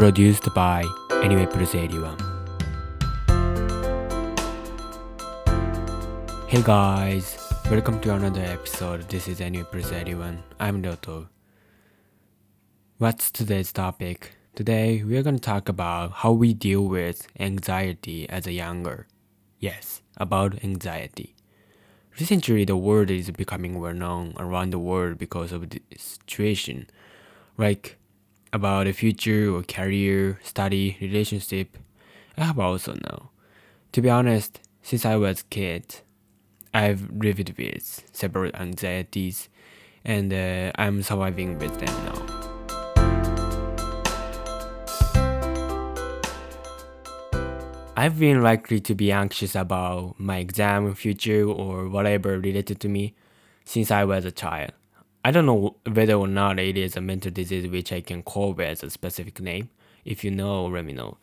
Produced by Anyway Plus 81 Hey guys, welcome to another episode. This is Anyway Plus 81. I'm Ryoto. What's today's topic? Today we are going to talk about how we deal with anxiety as a younger. Yes, about anxiety. Recently, the word is becoming well known around the world because of the situation, like about the future or career, study, relationship. I have also know. To be honest, since I was a kid, I've lived with several anxieties, and uh, I'm surviving with them now. I've been likely to be anxious about my exam, future, or whatever related to me since I was a child. I don't know whether or not it is a mental disease which I can call with a specific name. If you know, let me know.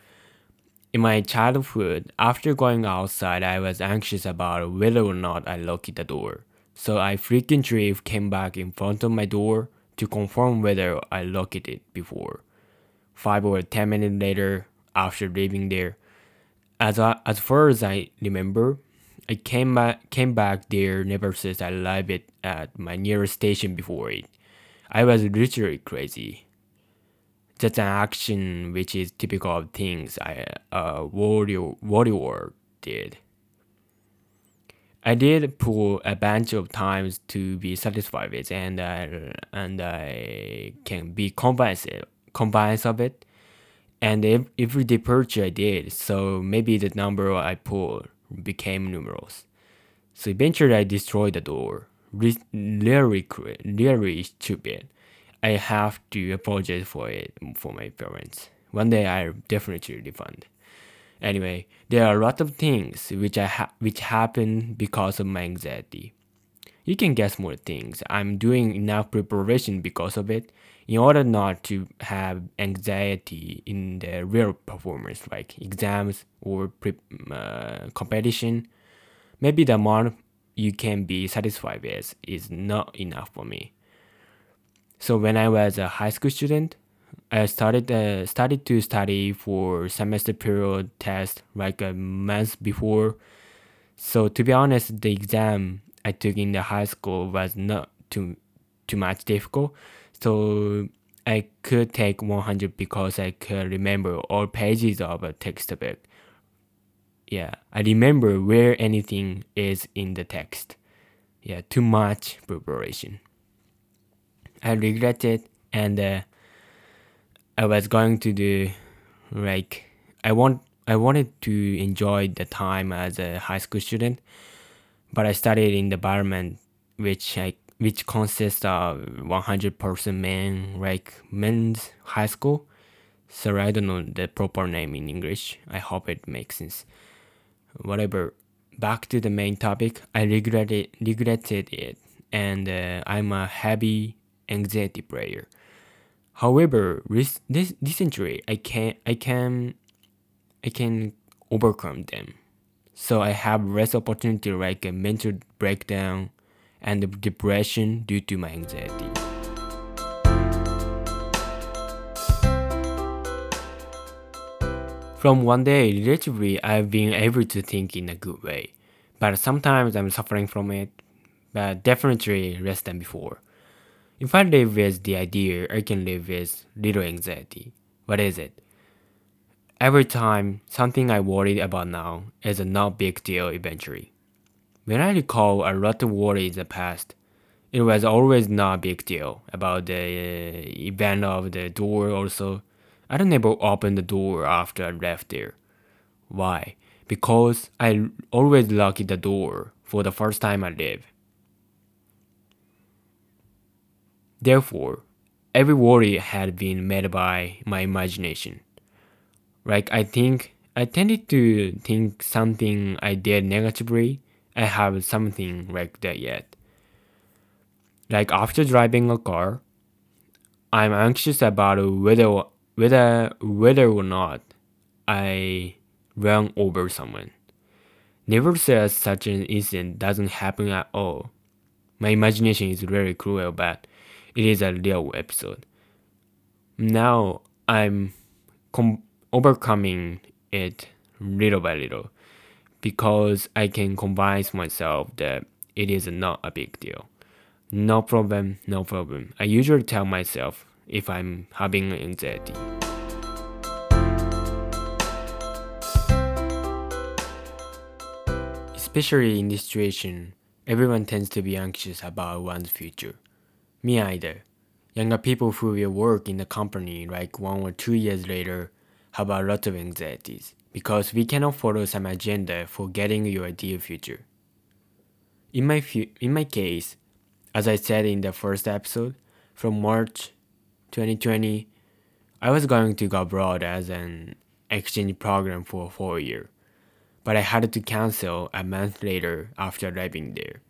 In my childhood, after going outside, I was anxious about whether or not I locked the door. So I frequently came back in front of my door to confirm whether I locked it before. Five or ten minutes later, after leaving there, as as far as I remember, I came back came back there never since I it at my nearest station before it. I was literally crazy. That's an action which is typical of things I uh warrior warrior did. I did pull a bunch of times to be satisfied with and I and I can be convinced convinced of it and every departure I did, so maybe the number I pulled became numerous. So eventually I destroyed the door. Re- really, really stupid. I have to apologize for it for my parents. One day I definitely refund. Anyway, there are a lot of things which I ha- which happen because of my anxiety. You can guess more things. I'm doing enough preparation because of it in order not to have anxiety in the real performance like exams or pre- uh, competition. Maybe the amount you can be satisfied with is not enough for me. So when i was a high school student i started uh, started to study for semester period test like a month before. So to be honest the exam i took in the high school was not too too much difficult so I could take 100 because I could remember all pages of a textbook. Yeah, I remember where anything is in the text. Yeah, too much preparation. I regret it and uh, I was going to do like I want I wanted to enjoy the time as a high school student, but I studied in the environment which I which consists of 100% men, like men's high school. So I don't know the proper name in English. I hope it makes sense. Whatever. Back to the main topic. I regretted regretted it, and uh, I'm a heavy anxiety player. However, this recently I can I can I can overcome them. So I have less opportunity like a mental breakdown and depression due to my anxiety. From one day, relatively, I've been able to think in a good way, but sometimes I'm suffering from it, but definitely less than before. If I live with the idea I can live with little anxiety, what is it? Every time something I worried about now is a not big deal eventually. When I recall a lot of worry in the past, it was always not big deal about the uh, event of the door also. I don't ever open the door after I left there. Why? Because I always lock the door for the first time I live. Therefore, every worry had been made by my imagination. Like I think I tended to think something I did negatively I have something like that yet. Like after driving a car, I'm anxious about whether whether whether or not I run over someone. Never says such an incident doesn't happen at all. My imagination is very cruel, but it is a real episode. Now I'm com- overcoming it little by little because I can convince myself that it is not a big deal. No problem, no problem. I usually tell myself if I'm having anxiety. Especially in this situation, everyone tends to be anxious about one's future. Me either. Younger people who will work in the company like one or two years later have a lot of anxieties because we cannot follow some agenda for getting your ideal future. In my, fu- in my case, as I said in the first episode, from March 2020, I was going to go abroad as an exchange program for a four years but I had to cancel a month later after arriving there.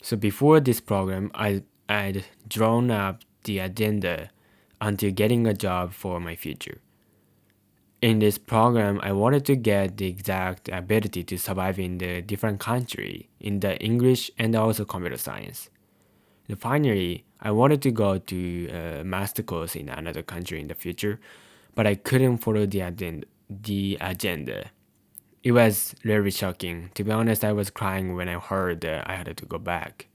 So before this program, I, I'd drawn up the agenda until getting a job for my future. In this program, I wanted to get the exact ability to survive in the different country in the English and also computer science. And finally, I wanted to go to a master course in another country in the future, but I couldn't follow the agenda. The agenda it was very shocking. To be honest, I was crying when I heard that I had to go back.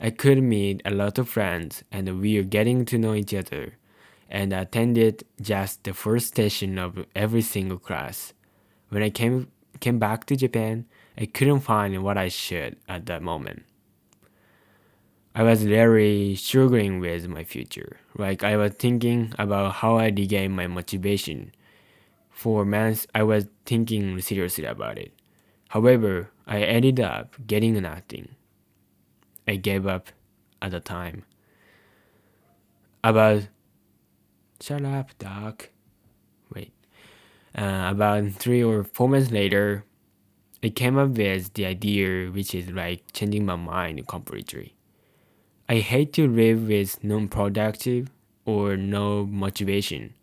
I could meet a lot of friends and we were getting to know each other and attended just the first session of every single class. When I came came back to Japan, I couldn't find what I should at that moment. I was very struggling with my future. Like I was thinking about how I regain my motivation for months, I was thinking seriously about it. However, I ended up getting nothing. I gave up at the time. About shut up, doc. Wait. Uh, about three or four months later, I came up with the idea, which is like changing my mind completely. I hate to live with non-productive or no motivation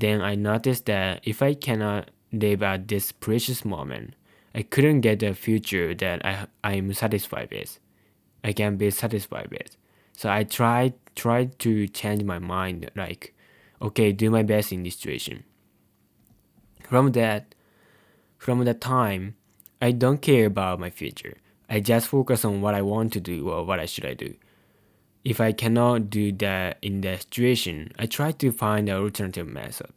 then I noticed that if I cannot live at this precious moment, I couldn't get the future that I I'm satisfied with. I can be satisfied with. So I tried tried to change my mind like, okay, do my best in this situation. From that from that time, I don't care about my future. I just focus on what I want to do or what I should I do. If I cannot do that in that situation, I try to find an alternative method.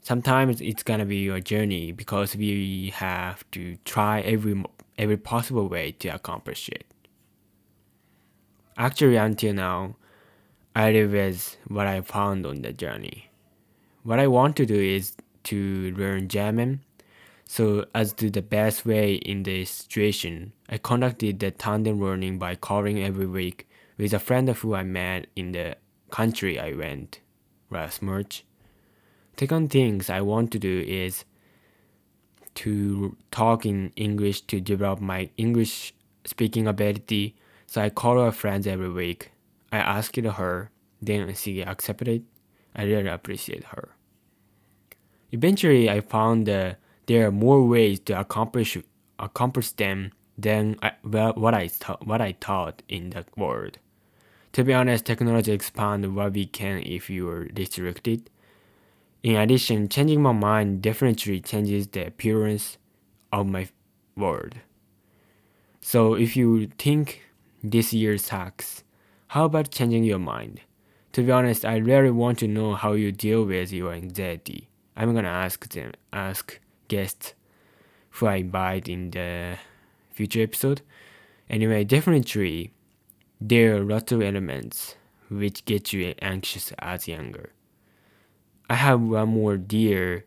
Sometimes it's gonna be your journey because we have to try every every possible way to accomplish it. Actually, until now, I live with what I found on the journey. What I want to do is to learn German. So, as to the best way in this situation, I conducted the tandem learning by calling every week with a friend of who I met in the country I went last March. Second things I want to do is to talk in English to develop my English speaking ability. So I call her friends every week. I asked her, then she accepted. I really appreciate her. Eventually, I found that there are more ways to accomplish accomplish them than I, well, what I th- what I thought in the world. To be honest, technology expands what we can if you are restricted. In addition, changing my mind definitely changes the appearance of my world. So if you think this year sucks, how about changing your mind? To be honest, I really want to know how you deal with your anxiety. I'm gonna ask them, ask guests who I invite in the future episode. Anyway, definitely there are lots of elements which get you anxious as younger. I have one more dear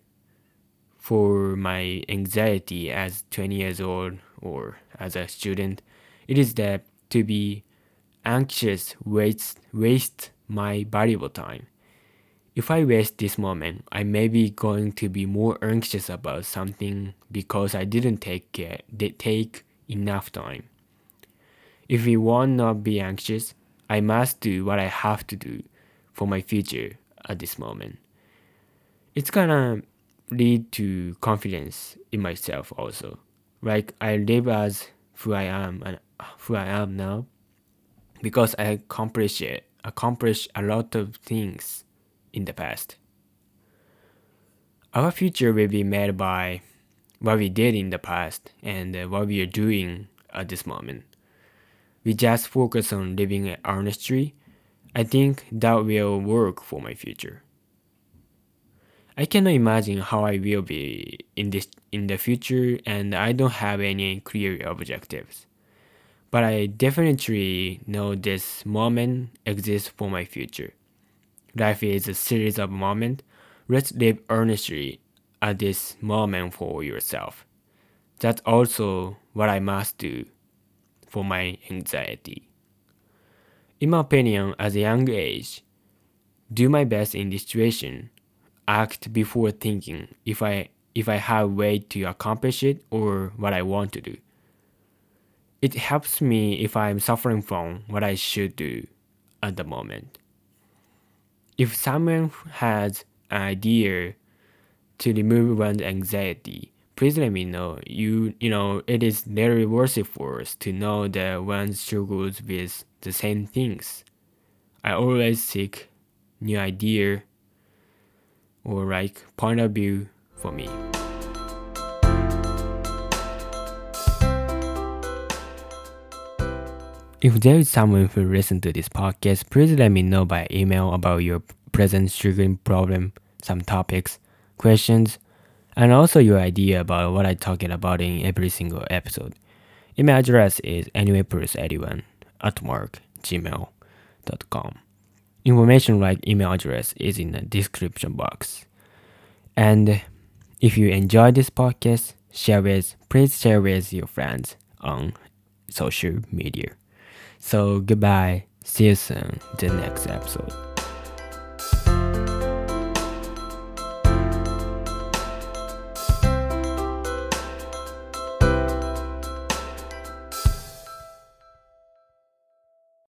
for my anxiety as 20 years old or as a student. It is that to be anxious waste waste my valuable time. If I waste this moment, I may be going to be more anxious about something because I didn't take care, take enough time. If we want not be anxious, I must do what I have to do for my future at this moment. It's gonna lead to confidence in myself also. Like I live as who I am and who I am now because I accomplished it, accomplished a lot of things in the past. Our future will be made by what we did in the past and what we are doing at this moment. We just focus on living honestly. I think that will work for my future. I cannot imagine how I will be in this in the future and I don't have any clear objectives. But I definitely know this moment exists for my future. Life is a series of moments. Let's live earnestly at this moment for yourself. That's also what I must do for my anxiety. In my opinion, at a young age, do my best in this situation. Act before thinking if I if I have way to accomplish it or what I want to do. It helps me if I'm suffering from what I should do at the moment. If someone has an idea to remove one's anxiety, please let me know. You you know, it is very worth for us to know that one struggles with the same things. I always seek new idea or like point of view for me. If there is someone who listen to this podcast, please let me know by email about your present struggling problem, some topics, questions, and also your idea about what I'm talking about in every single episode. Email address is anywayplus81 at mark gmail.com. Information like email address is in the description box. And if you enjoy this podcast, share with please share with your friends on social media. So goodbye. See you soon. The next episode.